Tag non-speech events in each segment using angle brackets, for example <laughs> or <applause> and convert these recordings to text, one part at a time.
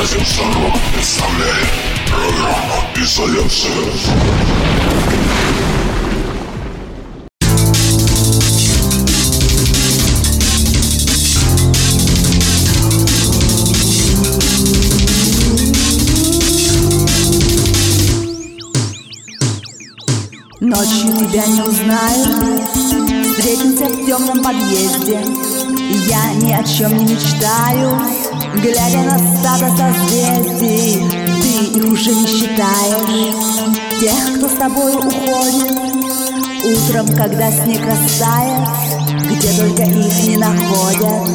Радио Шаров представляет программу «Изоляция». Ночью тебя не узнаю Встретимся в темном подъезде Я ни о чем не мечтаю Глядя на стадо созвездий Ты их уже не считаешь Тех, кто с тобой уходит. Утром, когда снег растает Где только их не находят.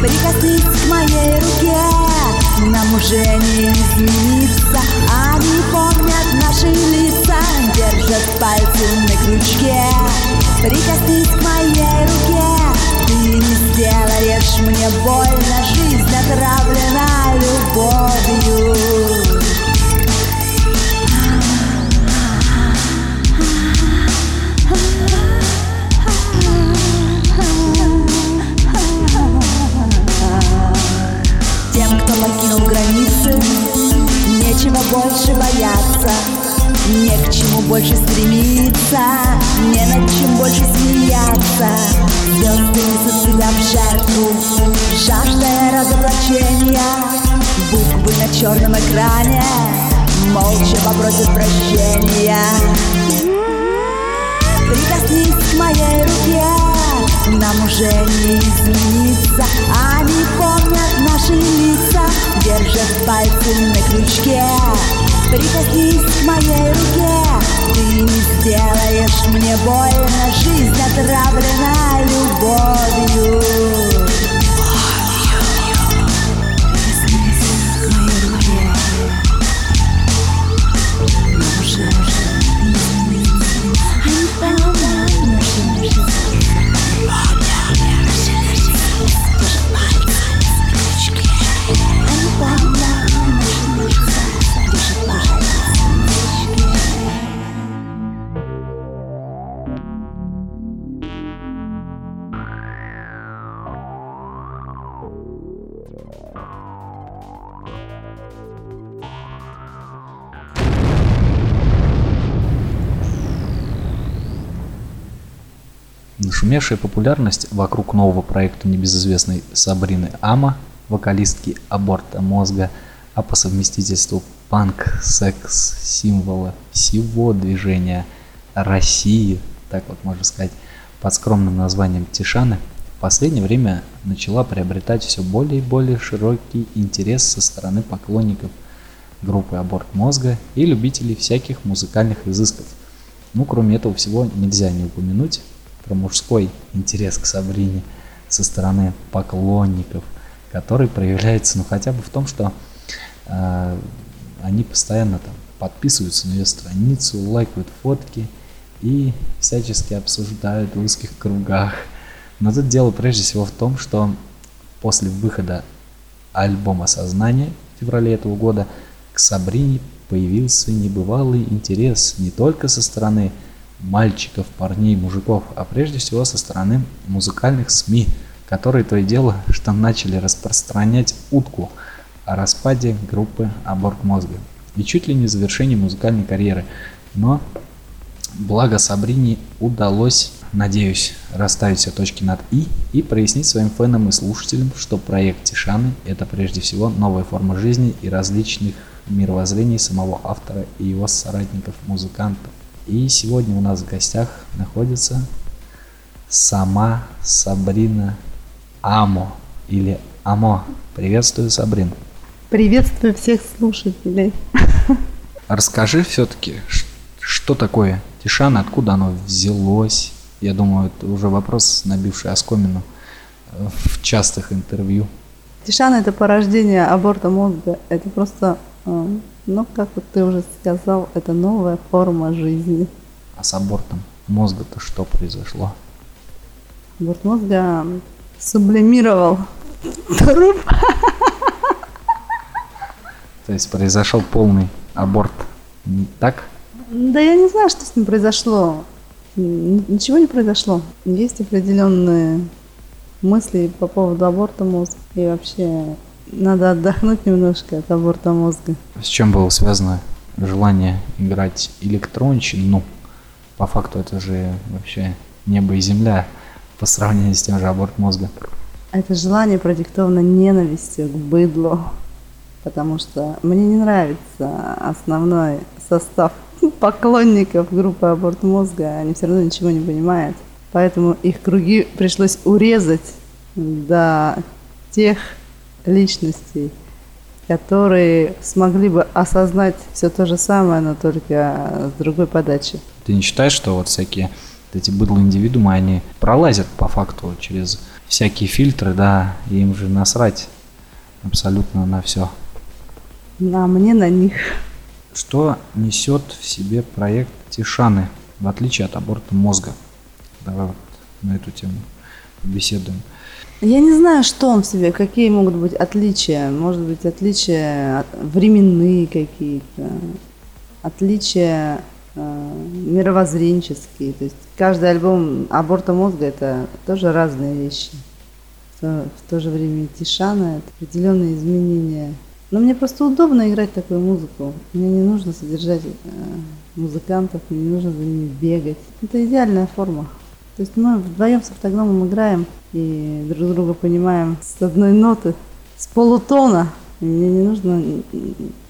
Прикоснись к моей руке Нам уже не измениться. Они помнят наши лица Держат пальцы на крючке. Прикоснись к моей руке не сделаешь мне больно Жизнь отравлена любовью. Тем, кто покинул границы, нечего больше бояться, не к чему больше стремиться, не над чем больше смеяться. Звезды несут себя в жертву, жаждая разоблачения, буквы на черном экране молча попросят прощения. Прикоснись к моей руке Нам уже не измениться Они помнят Прикоснись к моей руке. Ты не сделаешь мне больно. Жизнь отравлена любовью Нашумевшая популярность вокруг нового проекта небезызвестной Сабрины Ама, вокалистки аборта мозга, а по совместительству панк, секс, символа всего движения России, так вот можно сказать, под скромным названием Тишаны, в последнее время начала приобретать все более и более широкий интерес со стороны поклонников группы Аборт Мозга и любителей всяких музыкальных изысков. Ну, кроме этого всего, нельзя не упомянуть про мужской интерес к Сабрине со стороны поклонников, который проявляется, ну, хотя бы в том, что э, они постоянно там подписываются на ее страницу, лайкают фотки и всячески обсуждают в узких кругах. Но тут дело прежде всего в том, что после выхода альбома «Сознание» в феврале этого года к Сабрине появился небывалый интерес не только со стороны мальчиков, парней, мужиков, а прежде всего со стороны музыкальных СМИ, которые то и дело, что начали распространять утку о распаде группы «Аборт мозга» и чуть ли не завершении музыкальной карьеры. Но благо Сабрине удалось, надеюсь, расставить все точки над «и» и прояснить своим фенам и слушателям, что проект Тишаны – это прежде всего новая форма жизни и различных мировоззрений самого автора и его соратников-музыкантов. И сегодня у нас в гостях находится сама Сабрина Амо или Амо. Приветствую, Сабрин. Приветствую всех слушателей. Расскажи все-таки, что такое Тишана, откуда оно взялось? Я думаю, это уже вопрос, набивший оскомину э, в частых интервью. Тишана это порождение аборта мозга. Это просто, ну, как вот ты уже сказал, это новая форма жизни. А с абортом мозга-то что произошло? Аборт мозга сублимировал труп. То есть произошел полный аборт. Так? Да я не знаю, что с ним произошло. Ничего не произошло. Есть определенные мыслей по поводу аборта мозга. И вообще надо отдохнуть немножко от аборта мозга. С чем было связано желание играть электронщину? Ну, по факту это же вообще небо и земля по сравнению с тем же аборт мозга. Это желание продиктовано ненавистью к быдлу, потому что мне не нравится основной состав <laughs> поклонников группы «Аборт мозга», они все равно ничего не понимают. Поэтому их круги пришлось урезать до тех личностей, которые смогли бы осознать все то же самое, но только с другой подачи. Ты не считаешь, что вот всякие вот эти быдлые индивидуумы, они пролазят по факту через всякие фильтры, да, и им же насрать абсолютно на все. А мне на них. Что несет в себе проект Тишаны, в отличие от аборта мозга? Давай вот на эту тему беседуем. Я не знаю, что он в себе, какие могут быть отличия. Может быть, отличия временные какие-то, отличия э, мировоззренческие. То есть каждый альбом аборта мозга это тоже разные вещи. В то, же время Тишана это определенные изменения но мне просто удобно играть такую музыку. Мне не нужно содержать э, музыкантов, мне не нужно за ними бегать. Это идеальная форма. То есть мы вдвоем с автогномом играем и друг друга понимаем с одной ноты, с полутона. Мне не нужно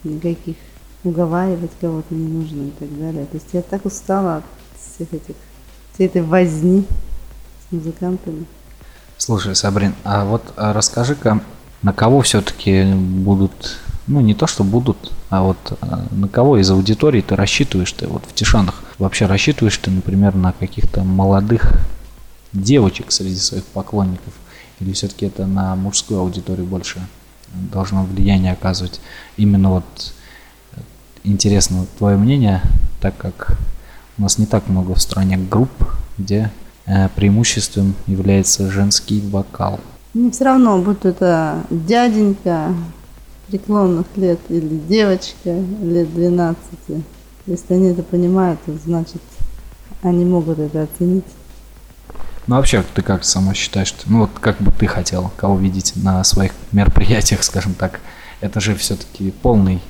никаких уговаривать кого-то не нужно и так далее. То есть я так устала от всех этих, всей этой возни с музыкантами. Слушай, Сабрин, а вот а расскажи-ка, на кого все-таки будут, ну не то что будут, а вот а, на кого из аудитории ты рассчитываешь ты вот в Тишанах? Вообще рассчитываешь ты, например, на каких-то молодых девочек среди своих поклонников? Или все-таки это на мужскую аудиторию больше должно влияние оказывать? Именно вот интересно твое мнение, так как у нас не так много в стране групп, где э, преимуществом является женский вокал. Мне все равно, будь это дяденька преклонных лет или девочка лет 12. Если они это понимают, то значит они могут это оценить. Ну вообще, ты как сама считаешь, ну вот как бы ты хотел кого видеть на своих мероприятиях, <laughs> скажем так? Это же все-таки полный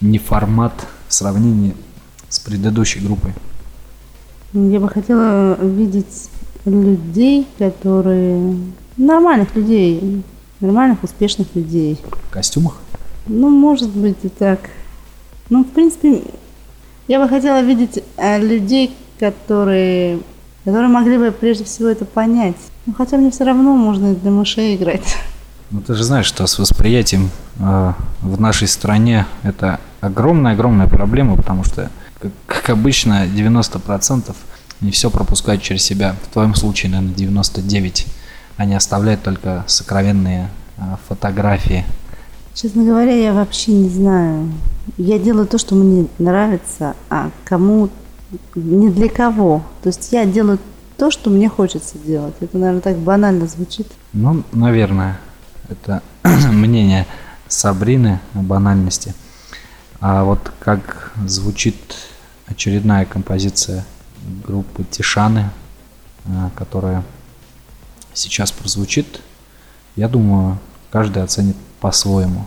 не формат в сравнении с предыдущей группой. Я бы хотела видеть людей, которые Нормальных людей, нормальных, успешных людей. В костюмах? Ну, может быть и так. Ну, в принципе, я бы хотела видеть э, людей, которые, которые могли бы прежде всего это понять. Ну, хотя мне все равно можно для мышей играть. Ну, ты же знаешь, что с восприятием э, в нашей стране это огромная-огромная проблема, потому что, как, как обычно, 90% не все пропускают через себя. В твоем случае, наверное, 99%. Они оставляют только сокровенные а, фотографии. Честно говоря, я вообще не знаю. Я делаю то, что мне нравится, а кому не для кого. То есть я делаю то, что мне хочется делать. Это, наверное, так банально звучит. Ну, наверное, это <clears throat> мнение Сабрины о банальности. А вот как звучит очередная композиция группы Тишаны, а, которая сейчас прозвучит, я думаю, каждый оценит по-своему.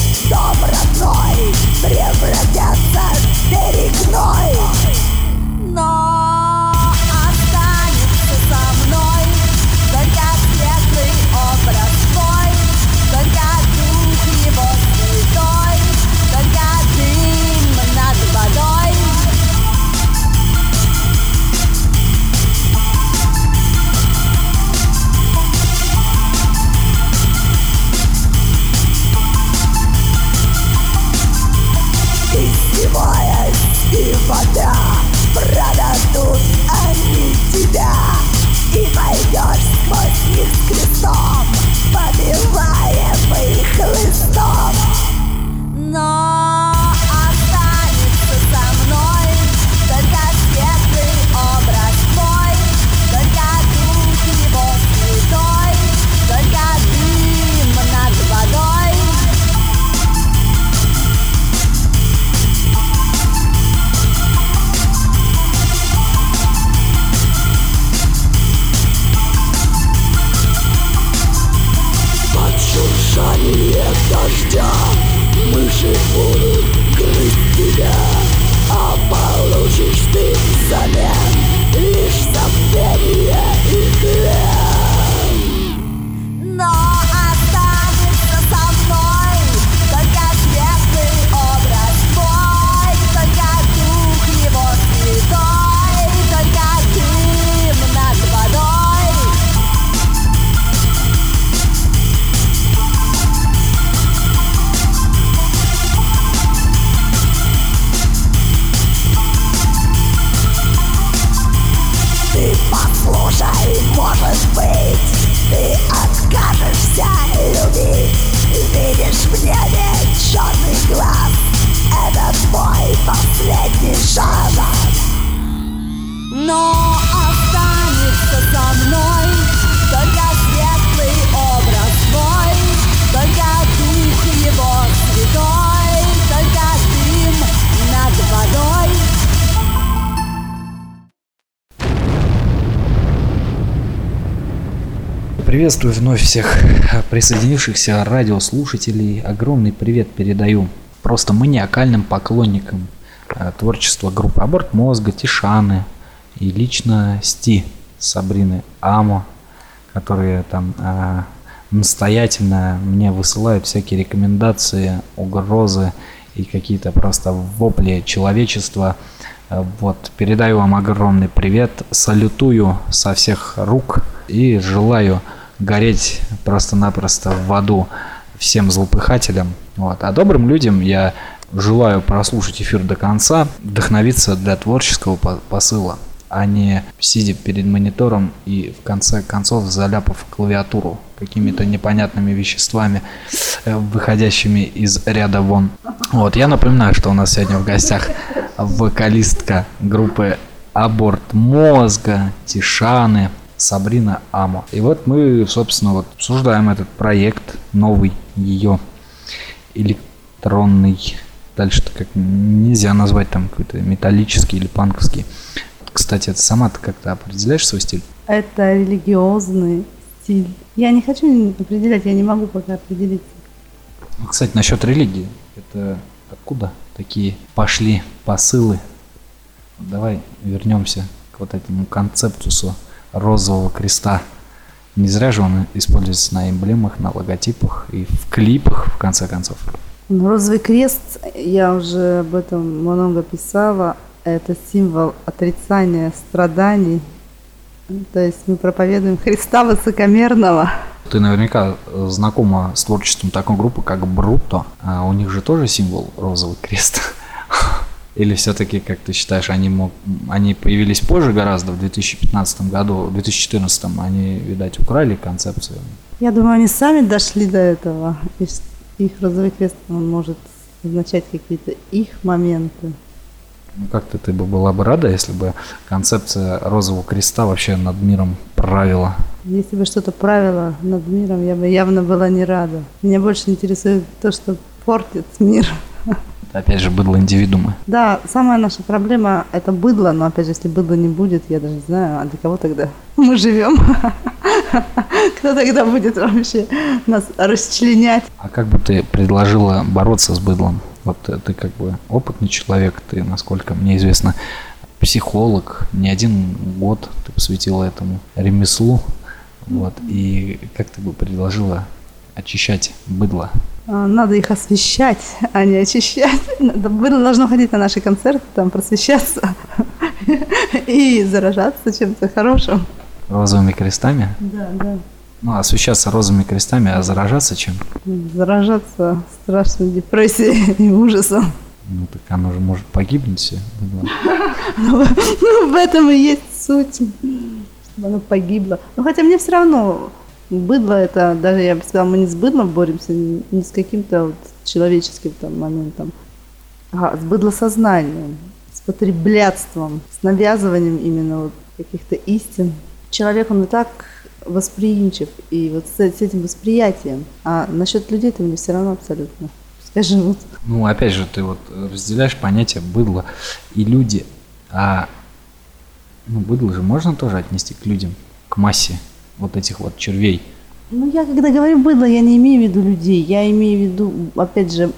Издеваясь и вода Приветствую вновь всех присоединившихся радиослушателей. Огромный привет передаю просто маниакальным поклонникам э, творчества группы Аборт Мозга, Тишаны и лично Сти Сабрины Амо, которые там э, настоятельно мне высылают всякие рекомендации, угрозы и какие-то просто вопли человечества. Э, Вот, передаю вам огромный привет, салютую со всех рук и желаю гореть просто-напросто в аду всем злопыхателям. Вот. А добрым людям я желаю прослушать эфир до конца, вдохновиться для творческого по- посыла, а не сидя перед монитором и в конце концов заляпав клавиатуру какими-то непонятными веществами, э, выходящими из ряда вон. Вот, я напоминаю, что у нас сегодня в гостях вокалистка группы Аборт Мозга, Тишаны, Сабрина Амо. И вот мы, собственно, вот обсуждаем этот проект, новый ее электронный. Дальше-то как нельзя назвать там какой-то металлический или панковский. Кстати, это сама ты как-то определяешь свой стиль? Это религиозный стиль. Я не хочу определять, я не могу пока определиться. Ну, Кстати, насчет религии. Это откуда такие пошли посылы? Давай вернемся к вот этому концептусу розового креста. Не зря же он используется на эмблемах, на логотипах и в клипах, в конце концов. Ну, Розовый крест, я уже об этом много писала, это символ отрицания страданий. То есть мы проповедуем Христа высокомерного. Ты наверняка э, знакома с творчеством такой группы, как Бруто. А у них же тоже символ розовый крест. Или все-таки, как ты считаешь, они, мог, они появились позже гораздо, в 2015 году, в 2014 они, видать, украли концепцию. Я думаю, они сами дошли до этого. И их розовый крест, он может означать какие-то их моменты. Ну, как-то ты бы была бы рада, если бы концепция розового креста вообще над миром правила. Если бы что-то правило над миром, я бы явно была не рада. Меня больше интересует то, что портит мир. <laughs> Опять же, быдло индивидуумы. Да, самая наша проблема – это быдло, но опять же, если быдла не будет, я даже не знаю, а для кого тогда <laughs> мы живем? <laughs> Кто тогда будет вообще нас расчленять? А как бы ты предложила бороться с быдлом? Вот э, ты как бы опытный человек, ты, насколько мне известно, психолог, не один год ты посвятила этому ремеслу. Вот, и как ты бы предложила очищать быдло? А, Надо их освещать, а не очищать. Надо- Быдло должно ходить на наши концерты, там просвещаться <laughs> и заражаться чем-то хорошим. Розовыми крестами? Да, да. Ну, освещаться розовыми крестами, а заражаться чем? Заражаться страшной депрессией и ужасом. Ну, так оно же может погибнуть все. <laughs> Ну, ну, в этом и есть суть, чтобы оно погибло. Ну, хотя мне все равно, быдло это, даже я бы сказала, мы не с быдлом боремся, не с каким-то вот человеческим там моментом, а с быдлосознанием, с потреблятством, с навязыванием именно вот каких-то истин. Человек, он и так восприимчив, и вот с, с этим восприятием. А насчет людей-то мне все равно абсолютно. Пускай живут. Ну, опять же, ты вот разделяешь понятие быдло и люди. А ну, быдло же можно тоже отнести к людям, к массе вот этих вот червей. Ну, я когда говорю быдло, я не имею в виду людей, я имею в виду, опять же,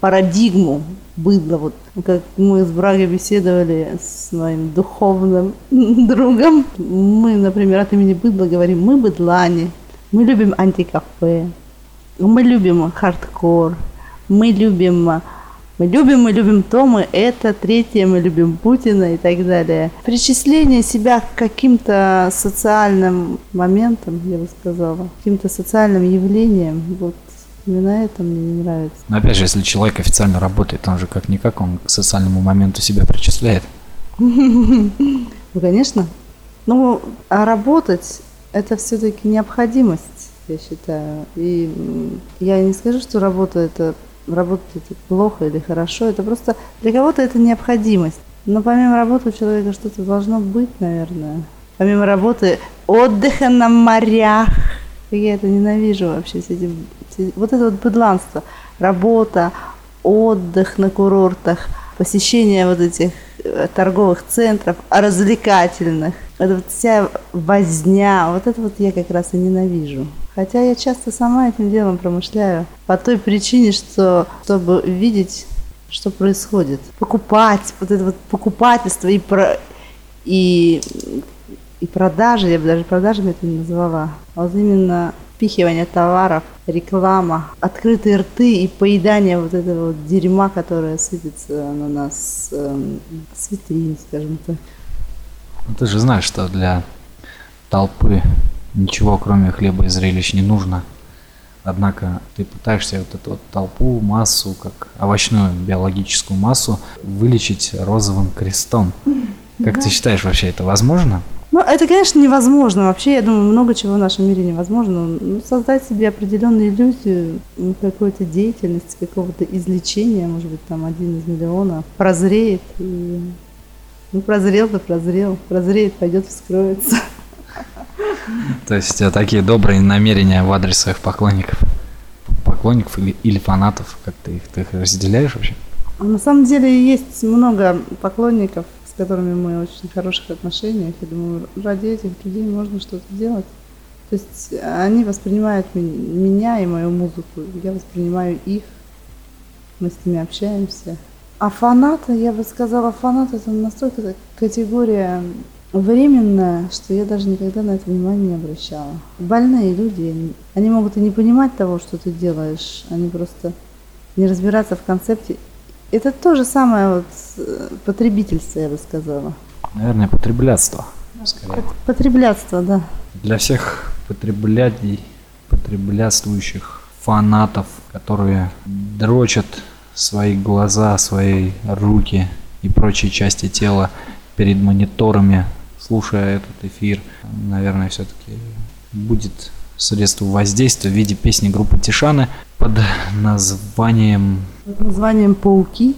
парадигму быдла. Вот как мы с Брагой беседовали с моим духовным <laughs> другом. Мы, например, от имени быдла говорим, мы быдлане, мы любим антикафе, мы любим хардкор, мы любим мы любим, мы любим то, мы это, третье, мы любим Путина и так далее. Причисление себя к каким-то социальным моментам, я бы сказала, каким-то социальным явлениям, вот именно это мне не нравится. Но опять же, если человек официально работает, он же как-никак, он к социальному моменту себя причисляет. <laughs> Ну, конечно. Ну, а работать – это все-таки необходимость, я считаю. И я не скажу, что работа – это работать это плохо или хорошо, это просто для кого-то это необходимость. Но помимо работы у человека что-то должно быть, наверное. Помимо работы, отдыха на морях. Я это ненавижу вообще. Все эти, все, вот это вот быдланство. Работа, отдых на курортах, посещение вот этих э, торговых центров, развлекательных. Это вот вся возня, вот это вот я как раз и ненавижу. Хотя я часто сама этим делом промышляю. По той причине, что чтобы видеть, что происходит. Покупать, вот это вот покупательство и, про, и, и продажи, я бы даже продажами это не назвала. А вот именно впихивание товаров, реклама, открытые рты и поедание вот этого вот дерьма, которое сыпется на нас э, с витрин, скажем так. Ну, ты же знаешь, что для толпы ничего кроме хлеба и зрелищ не нужно. Однако ты пытаешься вот эту вот толпу, массу, как овощную биологическую массу, вылечить розовым крестом. Как да. ты считаешь, вообще это возможно? Ну, это, конечно, невозможно. Вообще, я думаю, много чего в нашем мире невозможно. Ну, создать себе определенную иллюзию какой-то деятельности, какого-то излечения, может быть, там один из миллиона, прозреет и... Ну, прозрел то прозрел. Прозреет, пойдет, вскроется. То есть э, такие добрые намерения в адрес своих поклонников. Поклонников или, или фанатов, как ты их, ты их разделяешь вообще? На самом деле есть много поклонников, с которыми мы очень хороших отношениях. Я думаю, ради этих людей можно что-то делать. То есть они воспринимают меня и мою музыку, я воспринимаю их, мы с ними общаемся. А фанаты, я бы сказала, фанат это настолько категория временное, что я даже никогда на это внимание не обращала. Больные люди, они могут и не понимать того, что ты делаешь, они просто не разбираться в концепте. Это то же самое вот э, потребительство, я бы сказала. Наверное, потреблятство. Скорее. Потреблятство, да. Для всех потреблятий, потреблятствующих фанатов, которые дрочат свои глаза, свои руки и прочие части тела перед мониторами слушая этот эфир, наверное, все-таки будет средство воздействия в виде песни группы Тишаны под названием... Под названием «Пауки».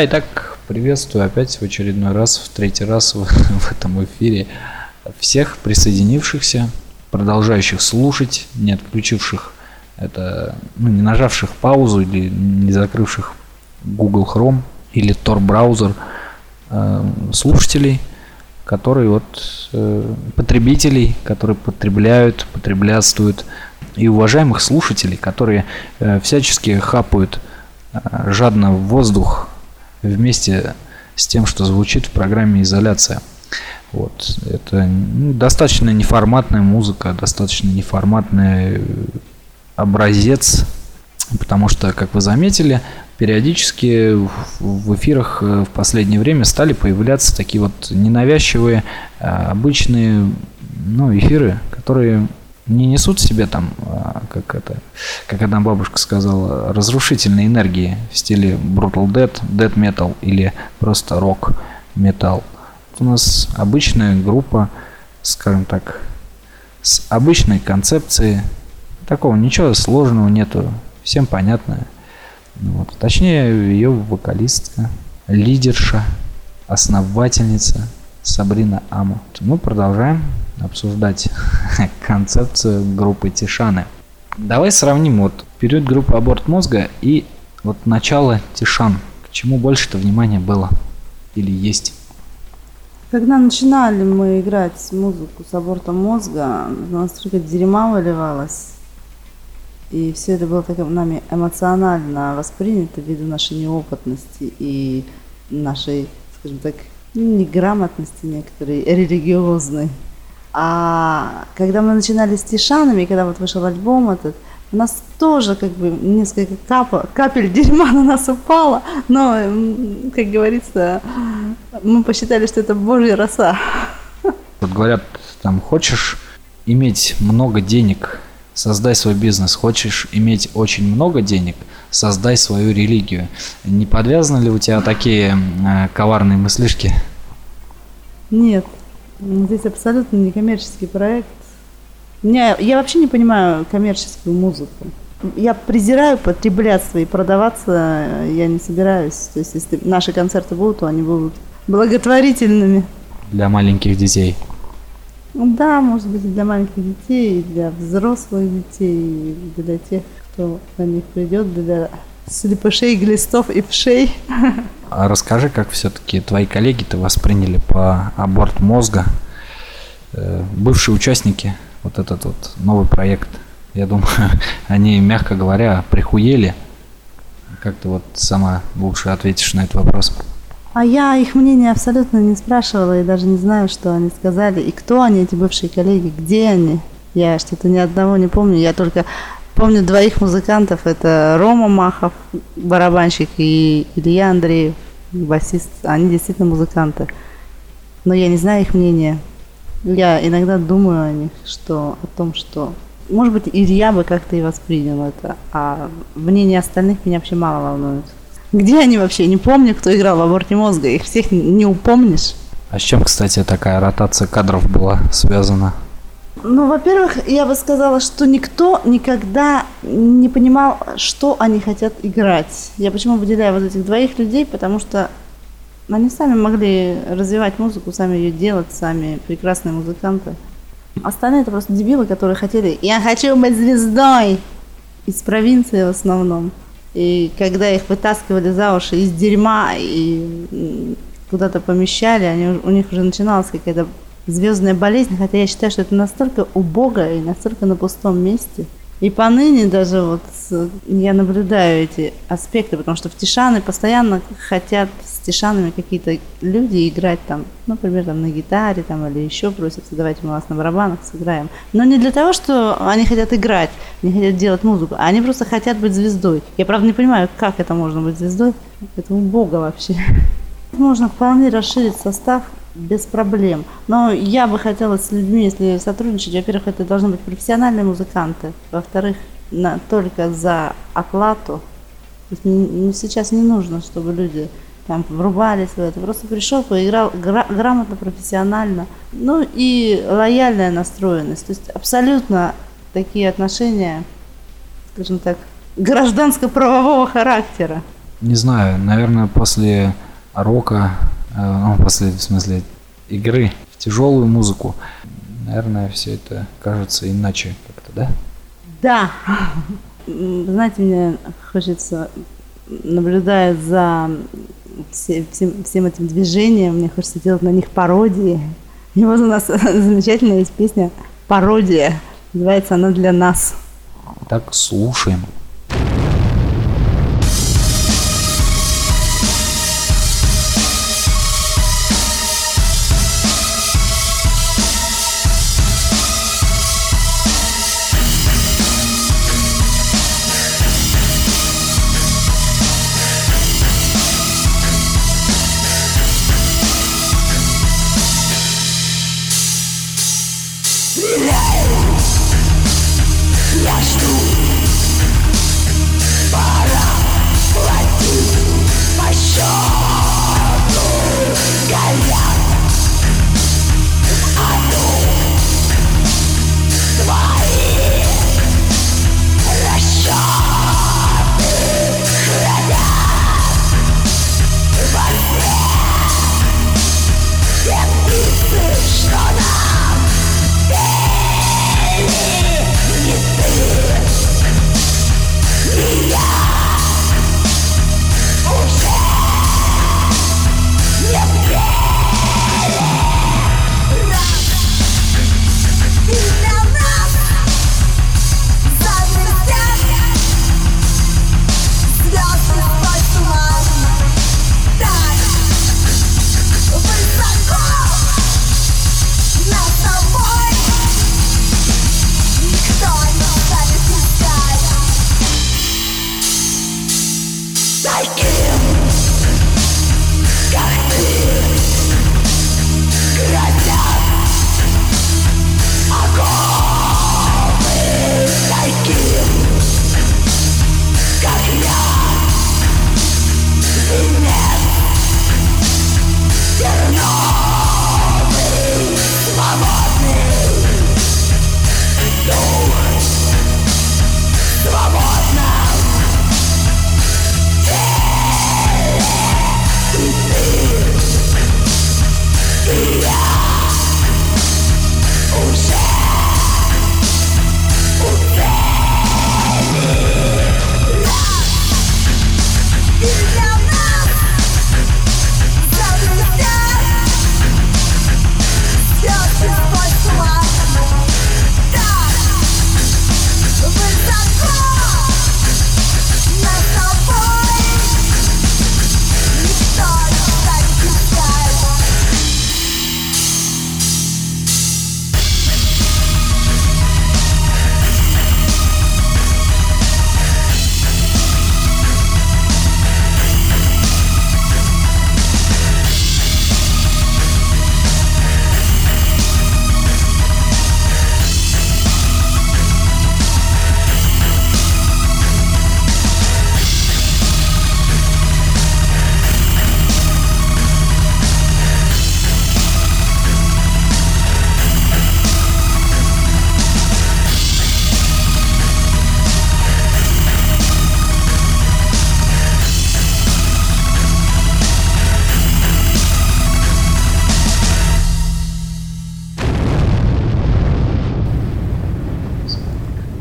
Да, и так приветствую опять в очередной раз, в третий раз в, <laughs> в этом эфире всех присоединившихся, продолжающих слушать, не отключивших это, ну, не нажавших паузу или не закрывших Google Chrome или Tor браузер э, слушателей, которые вот э, потребителей, которые потребляют, потреблятствуют, и уважаемых слушателей, которые э, всячески хапают э, жадно в воздух вместе с тем, что звучит в программе «Изоляция». Вот. Это ну, достаточно неформатная музыка, достаточно неформатный образец, потому что, как вы заметили, периодически в эфирах э, в последнее время стали появляться такие вот ненавязчивые, э, обычные ну, эфиры, которые не несут в себе там, а, как это, как одна бабушка сказала, разрушительной энергии в стиле Brutal Dead, Dead Metal или просто рок металл. У нас обычная группа, скажем так, с обычной концепцией. Такого ничего сложного нету, всем понятно. Вот. Точнее, ее вокалистка, лидерша, основательница Сабрина Аму. Мы продолжаем обсуждать <laughs> концепцию группы Тишаны. Давай сравним вот период группы Аборт Мозга и вот начало Тишан. К чему больше-то внимания было или есть? Когда начинали мы играть музыку с абортом мозга, настолько дерьма выливалось. И все это было так нами эмоционально воспринято ввиду нашей неопытности и нашей, скажем так, неграмотности некоторой, религиозной. А когда мы начинали с Тишанами, когда вот вышел альбом этот, у нас тоже как бы несколько кап, капель дерьма на нас упало, но, как говорится, мы посчитали, что это божья роса. Вот говорят, там, хочешь иметь много денег, создай свой бизнес. Хочешь иметь очень много денег, создай свою религию. Не подвязаны ли у тебя такие э, коварные мыслишки? Нет, здесь абсолютно не коммерческий проект. Меня, я вообще не понимаю коммерческую музыку. Я презираю потреблятство и продаваться я не собираюсь. То есть, если наши концерты будут, то они будут благотворительными. Для маленьких детей. Ну да, может быть, для маленьких детей, для взрослых детей, для тех, кто на них придет, для слепышей, глистов и вшей. <laughs> А расскажи, как все-таки твои коллеги-то восприняли по аборт мозга, э, бывшие участники, вот этот вот новый проект. Я думаю, <laughs> они, мягко говоря, прихуели. Как ты вот сама лучше ответишь на этот вопрос? А я их мнение абсолютно не спрашивала и даже не знаю, что они сказали. И кто они, эти бывшие коллеги, где они. Я что-то ни одного не помню. Я только помню двоих музыкантов. Это Рома Махов, барабанщик, и Илья Андреев, басист. Они действительно музыканты. Но я не знаю их мнения. Я иногда думаю о них, что о том, что может быть, Илья бы как-то и воспринял это, а мнение остальных меня вообще мало волнует. Где они вообще? Не помню, кто играл в аборте мозга. Их всех не упомнишь. А с чем, кстати, такая ротация кадров была связана? Ну, во-первых, я бы сказала, что никто никогда не понимал, что они хотят играть. Я почему выделяю вот этих двоих людей, потому что они сами могли развивать музыку, сами ее делать, сами прекрасные музыканты. Остальные это просто дебилы, которые хотели «Я хочу быть звездой!» Из провинции в основном. И когда их вытаскивали за уши из дерьма и куда-то помещали, они, у них уже начиналась какая-то звездная болезнь, хотя я считаю, что это настолько убого и настолько на пустом месте – и поныне даже вот я наблюдаю эти аспекты, потому что в Тишаны постоянно хотят с Тишанами какие-то люди играть там, например, там на гитаре там или еще просятся, давайте мы вас на барабанах сыграем. Но не для того, что они хотят играть, не хотят делать музыку, а они просто хотят быть звездой. Я правда не понимаю, как это можно быть звездой. Это убого вообще. <laughs> Можно вполне расширить состав без проблем. Но я бы хотела с людьми, если сотрудничать, во-первых, это должны быть профессиональные музыканты, во-вторых, на, только за оплату. То не, сейчас не нужно, чтобы люди там врубались в это. Просто пришел, поиграл гра- грамотно, профессионально. Ну и лояльная настроенность. То есть абсолютно такие отношения, скажем так, гражданско-правового характера. не знаю, наверное, после рока, ну, после, в смысле, игры в тяжелую музыку, наверное, все это кажется иначе как-то, да? Да. Знаете, мне хочется, наблюдая за все- всем, всем этим движением, мне хочется делать на них пародии. И вот у нас <laughs> замечательная есть песня «Пародия». Называется она «Для нас». Так, слушаем.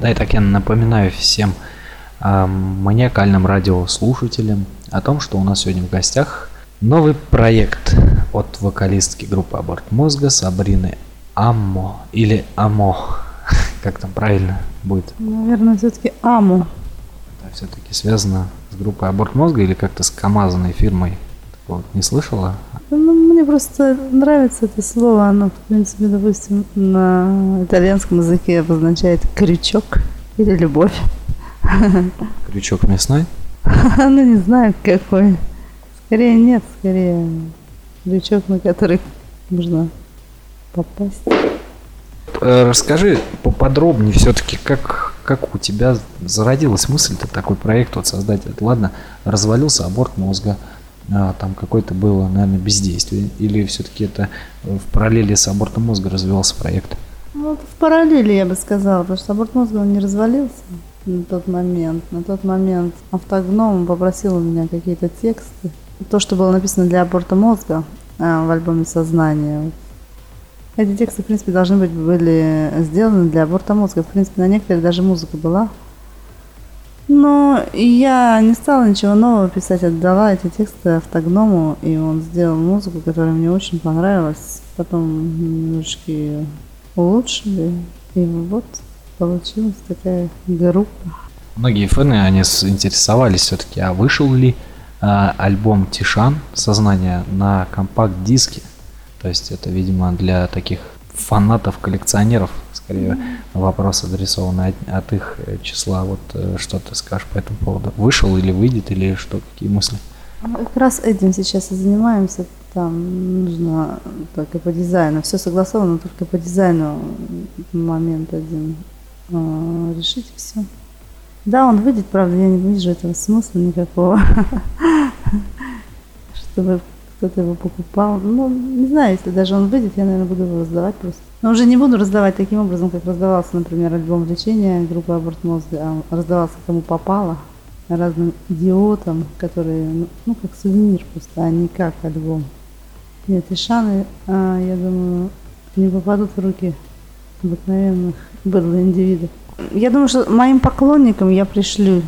Да, и так я напоминаю всем а, маниакальным радиослушателям о том, что у нас сегодня в гостях новый проект от вокалистки группы Аборт Мозга Сабрины Аммо или Амо, <laughs> как там правильно будет. Наверное, все-таки «Аму». Это все-таки связано с группой Аборт Мозга или как-то с КАМАЗной фирмой? Такого не слышала? Ну, мне просто нравится это слово. Оно, в принципе, допустим, на итальянском языке обозначает крючок или любовь. Крючок мясной? <laughs> Ну, не знаю, какой. Скорее нет, скорее крючок, на который можно попасть. Э, Расскажи поподробнее все-таки, как, как у тебя зародилась мысль-то такой проект вот создать? Ладно, развалился аборт мозга, там какое-то было, наверное, бездействие, или все-таки это э, в параллели с абортом мозга развивался проект? Ну, в параллели, я бы сказала, потому что аборт мозга, он не развалился. на тот момент. На тот момент автогном попросил у меня какие-то тексты. То, что было написано для аборта мозга а, в альбоме «Сознание». Эти тексты, в принципе, должны быть были сделаны для аборта мозга. В принципе, на некоторых даже музыка была. Но я не стала ничего нового писать, отдала эти тексты автогному, и он сделал музыку, которая мне очень понравилась. Потом немножко улучшили, и вот получилась такая группа. Многие фэны, они интересовались все-таки, а вышел ли а, альбом Тишан Сознание на компакт-диске. То есть это, видимо, для таких фанатов-коллекционеров, скорее, вопрос адресован от, от их э, числа. Вот э, что ты скажешь по этому поводу? Вышел или выйдет, или что, какие мысли? Мы Как раз этим сейчас и занимаемся. Там нужно только по дизайну. Все согласовано, только по дизайну момент один а, решить все. Да, он выйдет, правда, я не вижу этого смысла никакого. <laughs> Чтобы кто-то его покупал. Ну, не знаю, если даже он выйдет, я, наверное, буду его раздавать просто. Но уже не буду раздавать таким образом, как раздавался, например, альбом лечения группы Аборт Мозга, а раздавался кому попало, разным идиотам, которые, ну, ну, как сувенир просто, а не как альбом. Нет, и шаны, а, я думаю, не попадут в руки обыкновенных быдло индивидов. Я думаю, что моим поклонникам я пришлю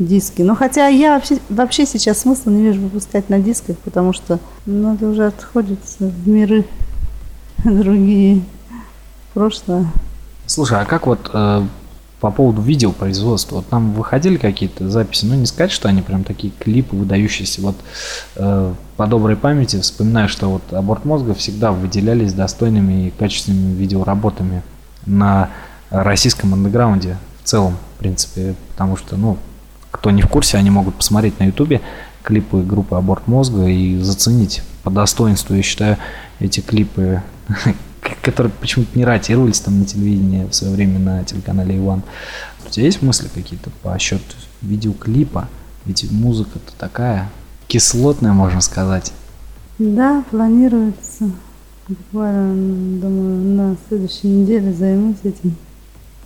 диски. Но хотя я вообще, вообще сейчас смысла не вижу выпускать на дисках, потому что ну, это уже отходится в миры <laughs> другие, прошлое. Слушай, а как вот э, по поводу видеопроизводства? Вот там выходили какие-то записи, ну не сказать, что они прям такие клипы выдающиеся. Вот э, по доброй памяти вспоминаю, что вот аборт мозга всегда выделялись достойными и качественными видеоработами на российском андеграунде в целом, в принципе, потому что, ну, кто не в курсе, они могут посмотреть на ютубе клипы группы Аборт Мозга и заценить по достоинству, я считаю, эти клипы, <laughs> которые почему-то не ратировались там на телевидении в свое время на телеканале Иван. У тебя есть мысли какие-то по счету видеоклипа? Ведь музыка-то такая кислотная, можно сказать. Да, планируется. Буквально, думаю, на следующей неделе займусь этим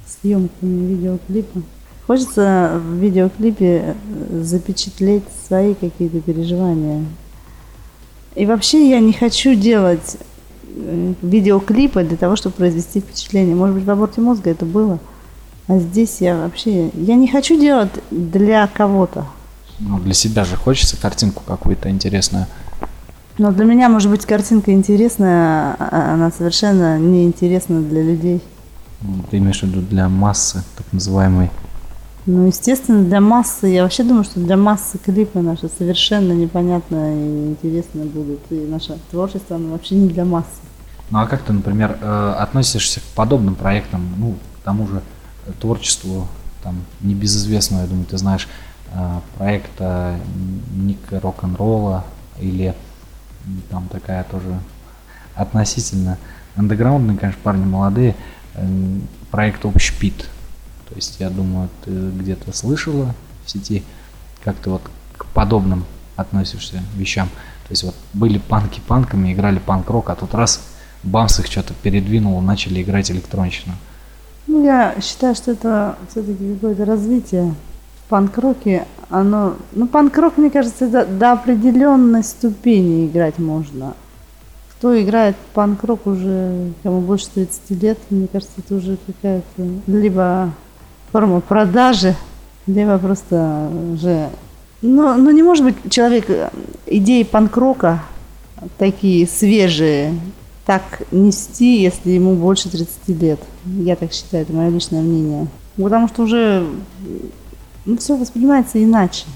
съемками видеоклипа. Хочется в видеоклипе э, запечатлеть свои какие-то переживания. И вообще я не хочу делать э, видеоклипы для того, чтобы произвести впечатление. Может быть, в аборте мозга это было. А здесь я вообще... Я не хочу делать для кого-то. Ну, для себя же хочется картинку какую-то интересную. Но для меня, может быть, картинка интересная, а она совершенно неинтересна для людей. Ну, Ты имеешь в виду для массы, так называемой. Ну, естественно, для массы, я вообще думаю, что для массы клипы наши совершенно непонятно и неинтересно будут. И наше творчество, оно вообще не для массы. Ну а как ты, например, э, относишься к подобным проектам, ну, к тому же э, творчеству, там, небезызвестного, я думаю, ты знаешь, э, проекта Ника Рок-н-ролла или там такая тоже относительно андеграундные, конечно, парни молодые, проект Общепит. То есть, я думаю, ты где-то слышала в сети, как ты вот к подобным относишься вещам. То есть вот были панки панками, играли панк-рок, а тут раз Бамс их что-то передвинул, начали играть электронщину. Ну, я считаю, что это все-таки какое-то развитие в панк-роке. Оно, ну, панк-рок, мне кажется, это до определенной ступени играть можно. Кто играет панк-рок уже, кому больше 30 лет, мне кажется, это уже какая-то либо форма продажи, либо просто уже... Ну, ну не может быть человек э, идеи панк-рока такие свежие так нести, если ему больше 30 лет. Я так считаю, это мое личное мнение. Потому что уже ну, все воспринимается иначе.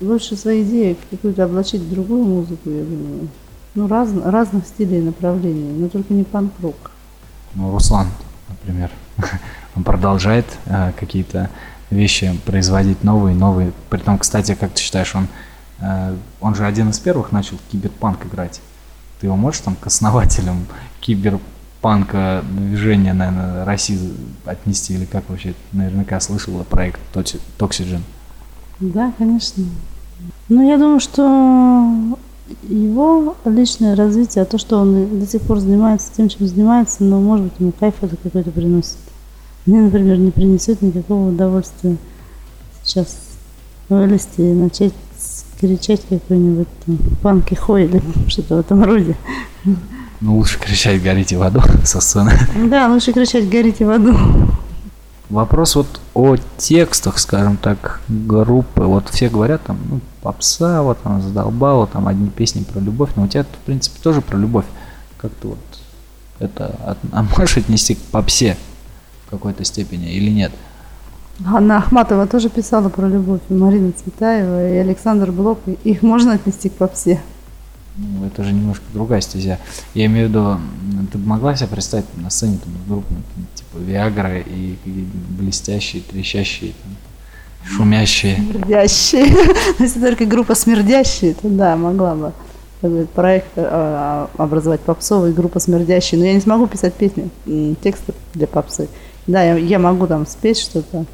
Лучше свои идеи какую-то облачить в другую музыку, я думаю. Ну, раз, разных стилей и направлений, но только не панк-рок. Ну, Руслан, например, <laughs> он продолжает э, какие-то вещи производить новые, новые. Притом, кстати, как ты считаешь, он, э, он же один из первых начал киберпанк играть. Ты его можешь там к основателям киберпанка движения, наверное, России отнести? Или как вообще? Наверняка слышала проект Toxygen. Да, конечно. Ну, я думаю, что его личное развитие, а то, что он до сих пор занимается тем, чем занимается, но, может быть, ему кайф это какой-то приносит. Мне, например, не принесет никакого удовольствия сейчас вылезти и начать кричать какой-нибудь там панки хой или <laughs> что-то в этом роде. Ну, лучше кричать «горите в аду» <laughs> со сцены. Да, лучше кричать «горите в аду». Вопрос вот о текстах, скажем так, группы. Вот все говорят там, ну, попса, вот она задолбала, там одни песни про любовь, но у тебя, в принципе, тоже про любовь. Как ты вот это, от- а можешь отнести к попсе в какой-то степени или нет? Анна Ахматова тоже писала про любовь, и Марина Цветаева, и Александр Блок. Их можно отнести к попсе. Ну, это же немножко другая стезя. Я имею в виду, ты могла себе представить на сцене там, группу ну, типа Виагра и блестящие, трещащие, там, шумящие. Смердящие. <laughs> Если только группа смердящие, то да, могла бы проект э, образовать попсовый, группа смердящие. Но я не смогу писать песни, тексты для попсы. Да, я, я могу там спеть что-то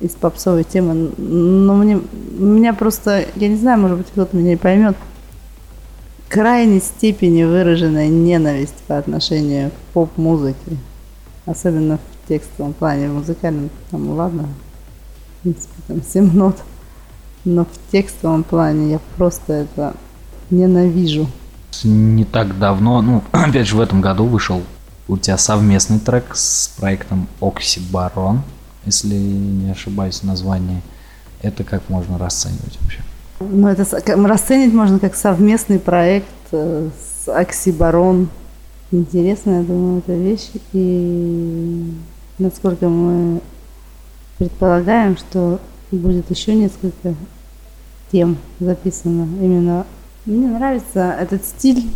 из попсовой темы, но мне, меня просто, я не знаю, может быть, кто-то меня не поймет, крайней степени выраженная ненависть по отношению к поп-музыке. Особенно в текстовом плане, в музыкальном, там, ладно, в принципе, там 7 нот. Но в текстовом плане я просто это ненавижу. Не так давно, ну, <clears throat> опять же, в этом году вышел у тебя совместный трек с проектом Оксибарон, если не ошибаюсь в названии. Это как можно расценивать вообще? Но это расценить можно как совместный проект э, с Оксибарон. Интересная, я думаю, эта вещь. И насколько мы предполагаем, что будет еще несколько тем записано. Именно мне нравится этот стиль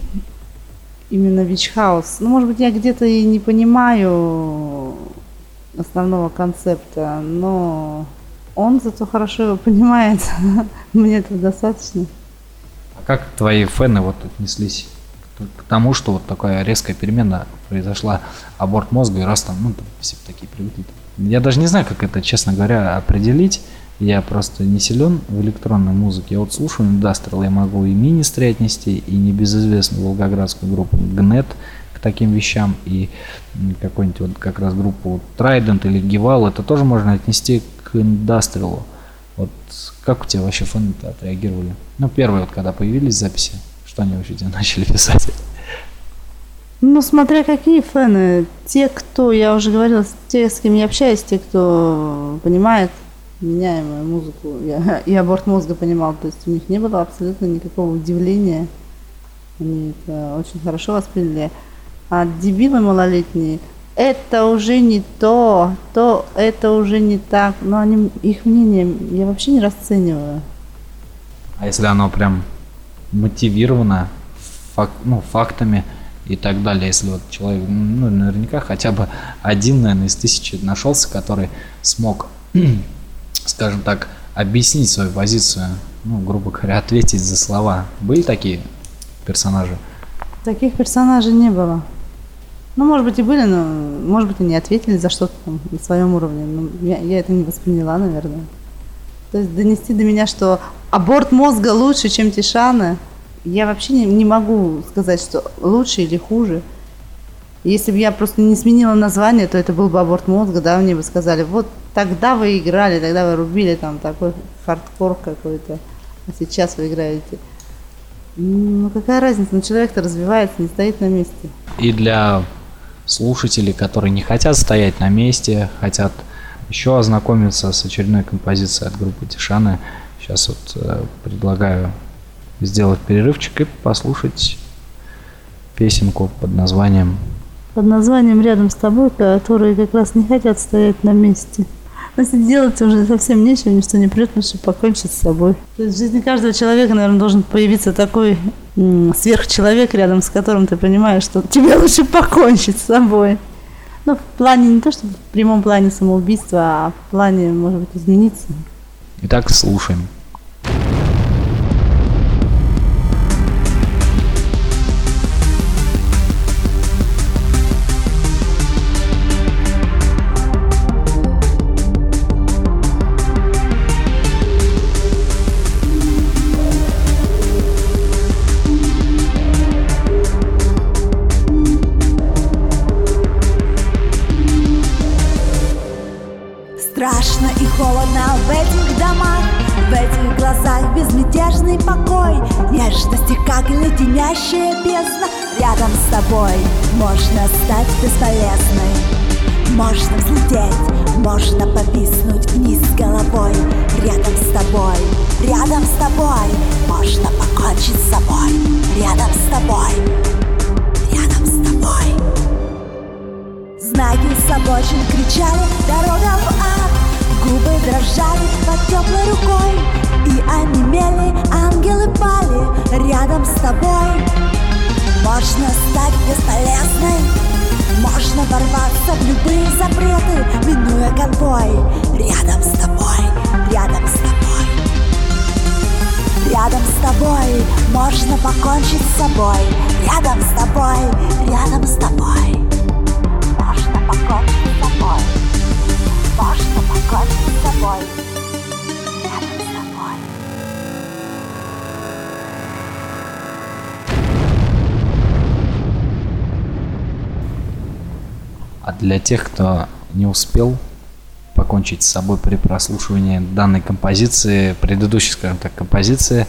именно Вич Хаус. Ну, может быть, я где-то и не понимаю основного концепта, но он зато хорошо его понимает. <laughs> Мне этого достаточно. А как твои фэны вот отнеслись к тому, что вот такая резкая перемена произошла, аборт мозга, и раз там, ну, там все такие привыкли. Я даже не знаю, как это, честно говоря, определить. Я просто не силен в электронной музыке. Я вот слушаю индастриал, я могу и Министри отнести, и небезызвестную волгоградскую группу Гнет к таким вещам, и какую-нибудь вот как раз группу Trident или Гивал, это тоже можно отнести к индастриалу. Вот как у тебя вообще фаны отреагировали? Ну, первые, вот когда появились записи, что они вообще тебе <laughs> начали писать? Ну, смотря какие фэны. Те, кто, я уже говорила, те, с кем я общаюсь, те, кто понимает меняемую музыку, я, <laughs> и аборт мозга понимал, то есть у них не было абсолютно никакого удивления. Они это очень хорошо восприняли. А дебилы малолетние, это уже не то, то это уже не так. Но они, их мнение я вообще не расцениваю. А если оно прям мотивировано фак- ну, фактами и так далее, если вот человек, ну, наверняка хотя бы один, наверное, из тысячи нашелся, который смог, скажем так, объяснить свою позицию, ну, грубо говоря, <laughs> ответить за слова. Были такие персонажи? Таких персонажей не было. Ну, может быть, и были, но, может быть, они ответили за что-то там на своем уровне. Но я, я это не восприняла, наверное. То есть донести до меня, что аборт мозга лучше, чем Тишана, я вообще не, не могу сказать, что лучше или хуже. Если бы я просто не сменила название, то это был бы аборт мозга, да, мне бы сказали, вот тогда вы играли, тогда вы рубили там такой хардкор какой-то, а сейчас вы играете. Ну, какая разница, ну, человек-то развивается, не стоит на месте. И для слушателей, которые не хотят стоять на месте, хотят еще ознакомиться с очередной композицией от группы Тишаны, сейчас вот э, предлагаю сделать перерывчик и послушать песенку под названием Под названием «Рядом с тобой», которые как раз не хотят стоять на месте. Но если делать уже совсем нечего, ничто не придет, лучше покончить с собой. То есть в жизни каждого человека, наверное, должен появиться такой м, сверхчеловек, рядом с которым ты понимаешь, что тебе лучше покончить с собой. Ну, в плане не то, что в прямом плане самоубийства, а в плане, может быть, измениться. Итак, слушаем. Глазах безмятежный покой. Нежности, как леденящая бездна. Рядом с тобой можно стать бесполезной. Можно взлететь, можно повиснуть вниз головой. Рядом с тобой, рядом с тобой Можно покончить с собой. Рядом с тобой, рядом с тобой. Знаки с обочин кричали «Дорога в ад!» Губы дрожали под теплой рукой И онемели, ангелы пали рядом с тобой. Можно стать бесполезной Можно ворваться в любые запреты Минуя конвой. Рядом с тобой, рядом с тобой. Рядом с тобой можно покончить с собой. Рядом с тобой, рядом с тобой. Можно покончить с собой. Можно покончить с собой. Рядом с тобой. А для тех, кто не успел покончить с собой при прослушивании данной композиции, предыдущей, скажем так, композиции,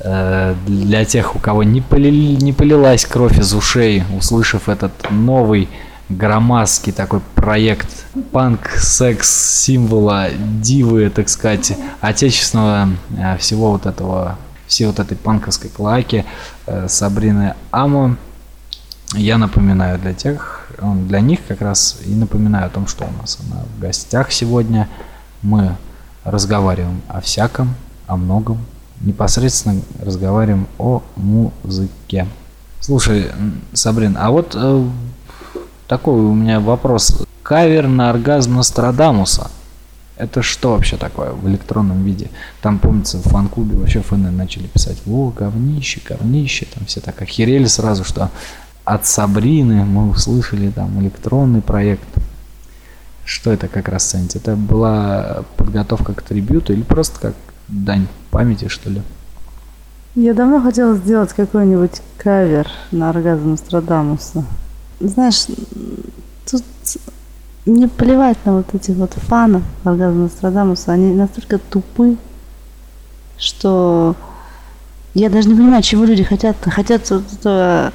э, для тех, у кого не, полилась кровь из ушей, услышав этот новый громадский такой проект панк, секс, символа, дивы, так сказать, отечественного э, всего вот этого, всей вот этой панковской клаки э, Сабрины Амо, я напоминаю для тех, м, для них как раз и напоминаю о том, что у нас она в гостях сегодня. Мы разговариваем о всяком, о многом, непосредственно разговариваем о музыке. Слушай, Сабрин, а вот э, такой у меня вопрос. Кавер на оргазм Нострадамуса. Это что вообще такое в электронном виде? Там, помнится, в фан-клубе вообще фэны начали писать, о, говнище, говнище, там все так охерели сразу, что от Сабрины мы услышали там электронный проект. Что это как раз ценить? Это была подготовка к трибюту или просто как дань памяти, что ли? Я давно хотела сделать какой-нибудь кавер на оргазм Нострадамуса. Знаешь, тут мне плевать на вот этих вот фанов оргазма Нострадамуса. Они настолько тупы, что я даже не понимаю, чего люди хотят. Хотят вот это-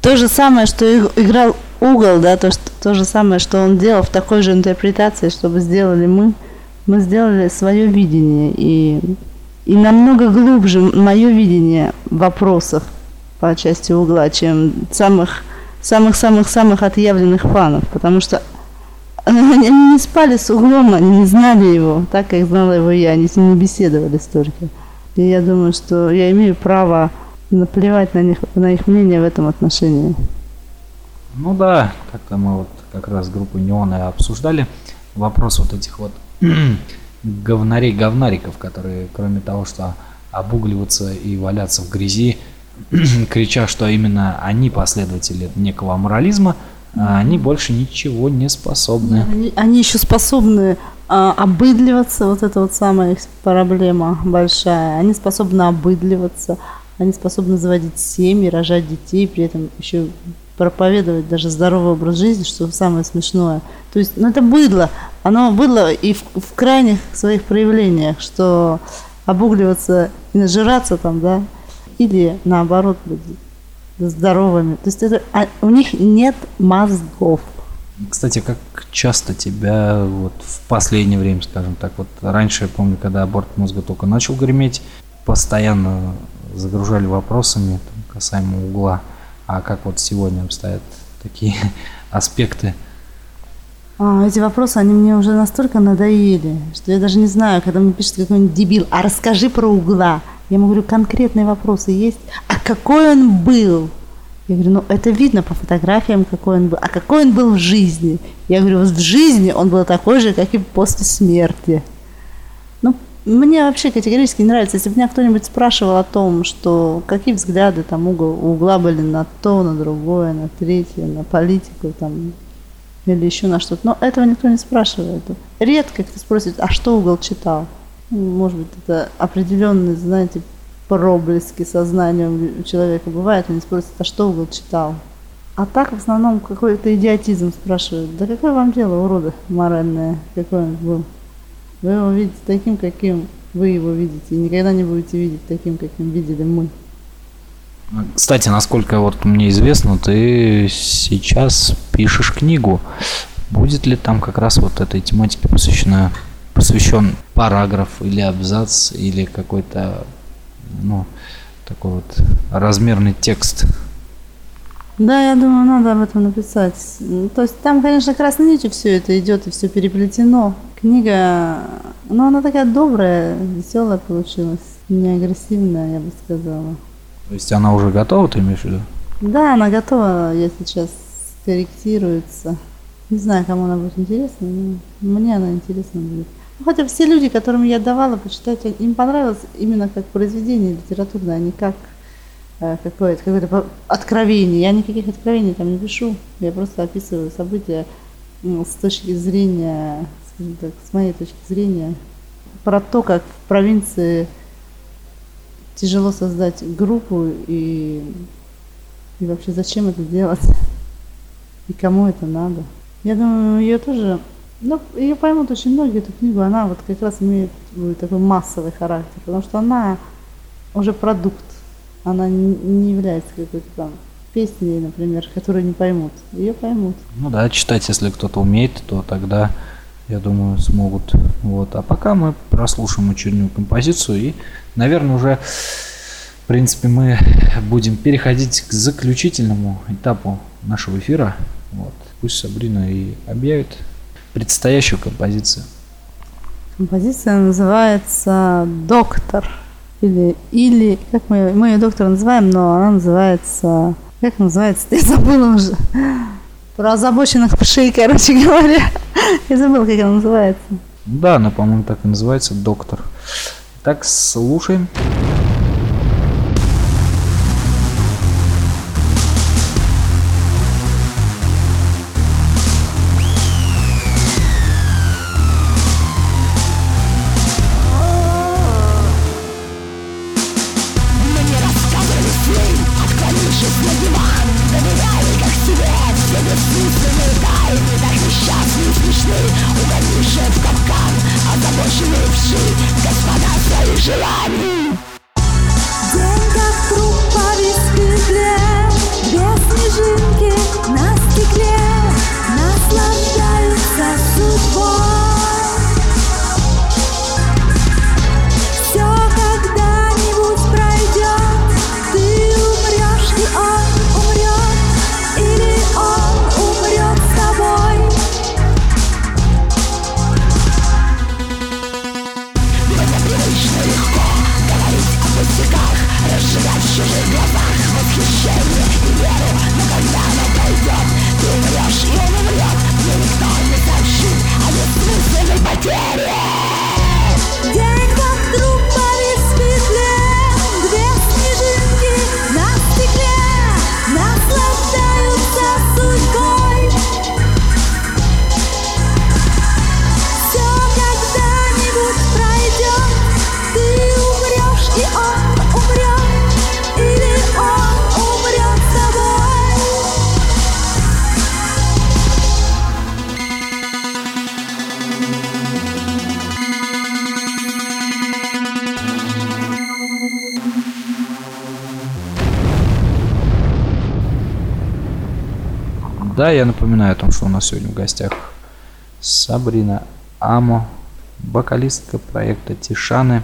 то же самое, что играл угол, да, то, что, то же самое, что он делал в такой же интерпретации, чтобы сделали мы. Мы сделали свое видение и и намного глубже мое видение вопросов по части угла, чем самых самых-самых-самых отъявленных фанов, потому что они они не спали с углом, они не знали его, так как знала его я, они с ним не беседовали столько. И я думаю, что я имею право наплевать на них, на их мнение в этом отношении. Ну да, как-то мы вот как раз с группой Неоны обсуждали вопрос вот этих вот <clears throat> говнарей-говнариков, которые кроме того, что обугливаться и валяться в грязи, <clears throat> крича, что именно они последователи некого морализма, а они больше ничего не способны. Они, они еще способны а, обыдливаться, вот это вот самая их проблема большая. Они способны обыдливаться, они способны заводить семьи, рожать детей, при этом еще проповедовать даже здоровый образ жизни, что самое смешное. То есть, ну это быдло. Оно быдло и в, в крайних своих проявлениях, что обугливаться и нажираться там, да, или наоборот быть здоровыми. То есть это, а, у них нет мозгов. Кстати, как часто тебя вот в последнее время, скажем так, вот раньше, я помню, когда аборт мозга только начал греметь, постоянно загружали вопросами там, касаемо угла. А как вот сегодня обстоят такие <laughs> аспекты? А, эти вопросы, они мне уже настолько надоели, что я даже не знаю, когда мне пишет какой-нибудь дебил, а расскажи про угла. Я ему говорю, конкретные вопросы есть. А какой он был? Я говорю, ну это видно по фотографиям, какой он был. А какой он был в жизни? Я говорю, вот в жизни он был такой же, как и после смерти. Ну, мне вообще категорически не нравится. Если бы меня кто-нибудь спрашивал о том, что какие взгляды там угол, угла были на то, на другое, на третье, на политику, там, или еще на что-то. Но этого никто не спрашивает. Редко кто спросит, а что угол читал? Может быть, это определенные, знаете, проблески сознания у человека бывает, они спросят, а что угол читал? А так в основном какой-то идиотизм спрашивают. Да какое вам дело, уроды моральное, какой он был? Вы его видите таким, каким вы его видите. И никогда не будете видеть таким, каким видели мы. Кстати, насколько вот мне известно, ты сейчас пишешь книгу. Будет ли там как раз вот этой тематике посвящена, посвящен параграф или абзац или какой-то, ну, такой вот размерный текст? Да, я думаю, надо об этом написать. Ну, То есть там, конечно, красной нитью все это идет и все переплетено. Книга, ну, она такая добрая, веселая получилась, не агрессивная, я бы сказала. То есть она уже готова, ты имеешь в виду? Да, она готова, я сейчас корректируется. Не знаю, кому она будет интересна, но мне она интересна будет. Ну, Хотя все люди, которым я давала почитать, им понравилось именно как произведение литературное, а не как э, какое-то, какое-то по- откровение. Я никаких откровений там не пишу. Я просто описываю события м, с точки зрения, так, с моей точки зрения, про то, как в провинции тяжело создать группу и, и вообще зачем это делать и кому это надо. Я думаю, ее тоже, ну, ее поймут очень многие, эту книгу, она вот как раз имеет будет такой массовый характер, потому что она уже продукт, она не является какой-то там песней, например, которую не поймут. Ее поймут. Ну да, читать, если кто-то умеет, то тогда, я думаю, смогут. Вот. А пока мы прослушаем очередную композицию и, наверное, уже, в принципе, мы будем переходить к заключительному этапу нашего эфира. Вот. Пусть Сабрина и объявит предстоящую композицию. Композиция называется «Доктор». Или, или как мы, мы ее доктор называем, но она называется... Как называется? <laughs> Я забыла уже. Про озабоченных пшей, короче говоря. Я забыла, как она называется. Да, она, по-моему, так и называется, доктор. Так, слушаем. Мне Я напоминаю о том, что у нас сегодня в гостях Сабрина Амо, вокалистка проекта Тишаны,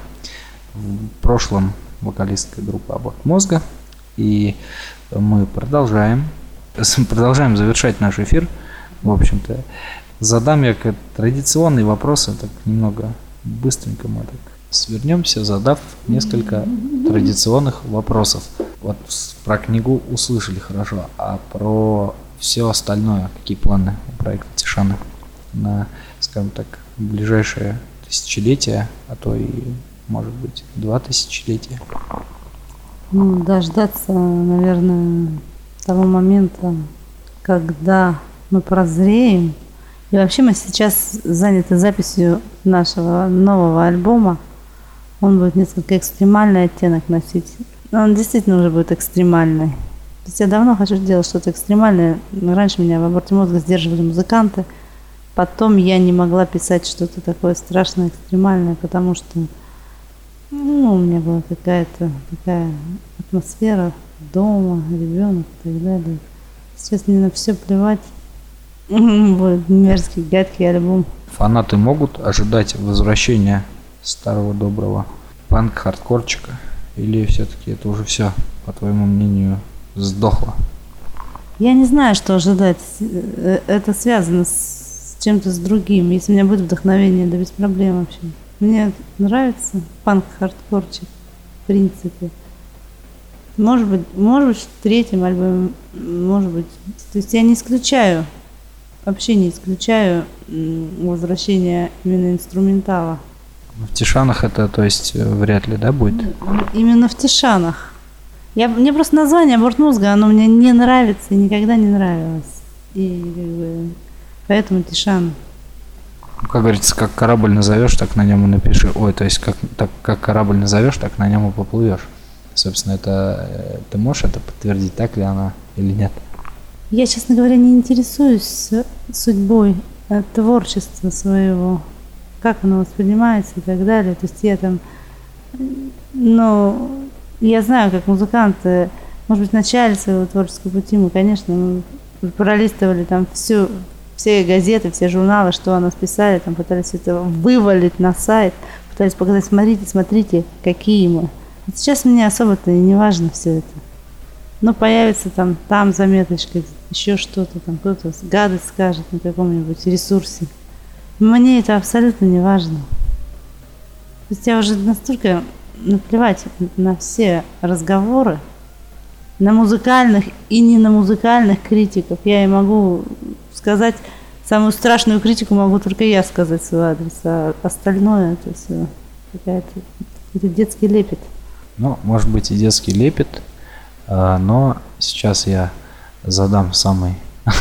в прошлом вокалистка группы Аборт Мозга. И мы продолжаем, продолжаем завершать наш эфир. В общем-то, задам я традиционные вопросы, так немного быстренько мы так свернемся, задав несколько традиционных вопросов. Вот про книгу услышали хорошо, а про все остальное, какие планы у проекта Тишана на, скажем так, ближайшее тысячелетие, а то и, может быть, два тысячелетия. Ну, дождаться, наверное, того момента, когда мы прозреем. И вообще мы сейчас заняты записью нашего нового альбома. Он будет несколько экстремальный оттенок носить. Но он действительно уже будет экстремальный. То есть я давно хочу сделать что-то экстремальное. Но Раньше меня в аборте мозга сдерживали музыканты. потом я не могла писать что-то такое страшное, экстремальное, потому что ну, у меня была какая-то такая атмосфера дома, ребенок и так далее. Сейчас мне на все плевать. <laughs> Будет мерзкий, гадкий альбом. Фанаты могут ожидать возвращения старого доброго панк-хардкорчика? Или все-таки это уже все, по твоему мнению, сдохло? Я не знаю, что ожидать. Э, Это связано с чем-то с другим. Если у меня будет вдохновение, да без проблем вообще. Мне нравится панк-хардкорчик, в принципе. Может быть, может быть, в третьем альбоме, может быть. То есть я не исключаю, вообще не исключаю возвращение именно инструментала. В Тишанах это, то есть, э, вряд ли, да, будет? Именно в Тишанах. Я, мне просто название «Борт мозга», оно мне не нравится и никогда не нравилось. И как бы, поэтому Тишан. Ну, Как говорится, как корабль назовешь, так на нем и напиши. Ой, то есть, как, так, как корабль назовешь, так на нем и поплывешь. Собственно, это э, ты можешь это подтвердить, так ли она или нет? Я, честно говоря, не интересуюсь судьбой э, творчества своего, как оно воспринимается и так далее. То есть я там, ну, я знаю, как музыканты, может быть, в начале своего творческого пути мы, конечно, мы пролистывали там всю, все газеты, все журналы, что о нас писали, там пытались это вывалить на сайт, пытались показать, смотрите, смотрите, какие мы. Вот сейчас мне особо-то и не важно все это. Ну, появится там, там заметочка, еще что-то, там кто-то гадость скажет на каком-нибудь ресурсе. Мне это абсолютно не важно. То есть я уже настолько наплевать на все разговоры, на музыкальных и не на музыкальных критиков. Я и могу сказать, самую страшную критику могу только я сказать в свой адрес, а остальное это все какая-то какой-то детский лепет. Ну, может быть и детский лепет, а, но сейчас я задам самый <laughs>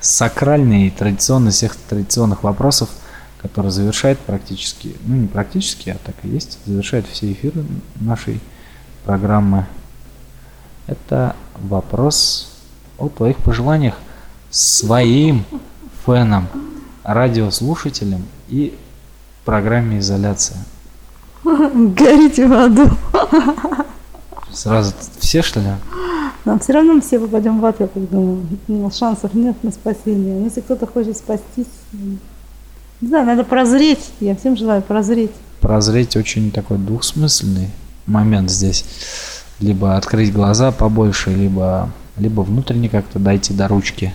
сакральный и традиционный всех традиционных вопросов, который завершает практически, ну не практически, а так и есть, завершает все эфиры нашей программы. Это вопрос о твоих пожеланиях своим фенам, радиослушателям и программе «Изоляция». <laughs> Горите в аду. Сразу все, что ли? Нам все равно все попадем в ад, я так думаю. Шансов нет на спасение. Но если кто-то хочет спастись, не знаю, надо прозреть. Я всем желаю прозреть. Прозреть очень такой двухсмысленный момент здесь. Либо открыть глаза побольше, либо, либо внутренне как-то дойти до ручки.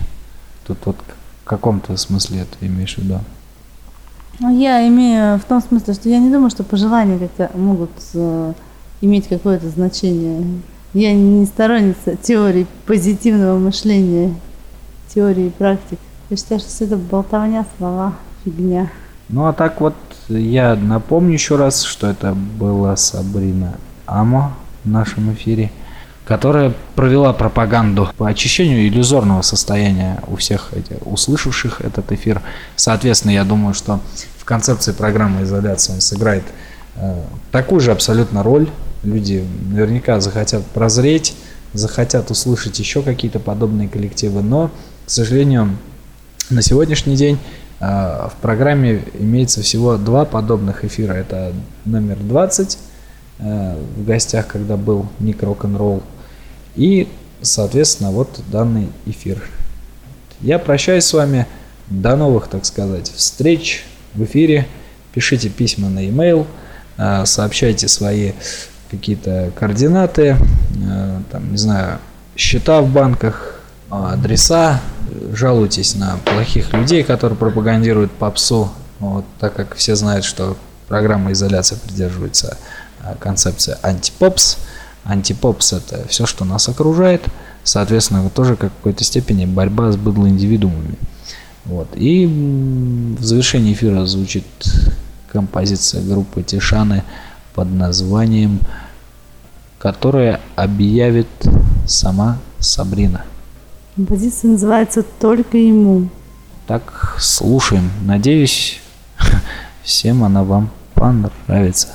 Тут вот в каком-то смысле это имеешь в виду. Ну, я имею в том смысле, что я не думаю, что пожелания как-то могут э, иметь какое-то значение. Я не сторонница теории позитивного мышления, теории практик. Я считаю, что все это болтовня, слова, фигня. Ну а так вот, я напомню еще раз, что это была Сабрина Амо в нашем эфире, которая провела пропаганду по очищению иллюзорного состояния у всех этих, услышавших этот эфир. Соответственно, я думаю, что в концепции программы изоляции он сыграет э, такую же абсолютно роль. Люди наверняка захотят прозреть, захотят услышать еще какие-то подобные коллективы, но, к сожалению, на сегодняшний день в программе имеется всего два подобных эфира. Это номер 20 э, в гостях, когда был Ник Рок-н-ролл. И, соответственно, вот данный эфир. Я прощаюсь с вами. До новых, так сказать, встреч в эфире. Пишите письма на e-mail, э, сообщайте свои какие-то координаты, э, там, не знаю, счета в банках, э, адреса, жалуйтесь на плохих людей, которые пропагандируют попсу, вот, так как все знают, что программа изоляции придерживается э, концепции антипопс. Антипопс это все, что нас окружает, соответственно, тоже как в какой-то степени борьба с быдлоиндивидуумами. Вот. И в завершении эфира звучит композиция группы Тишаны под названием, которая объявит сама Сабрина. Композиция называется «Только ему». Так, слушаем. Надеюсь, <laughs> всем она вам понравится.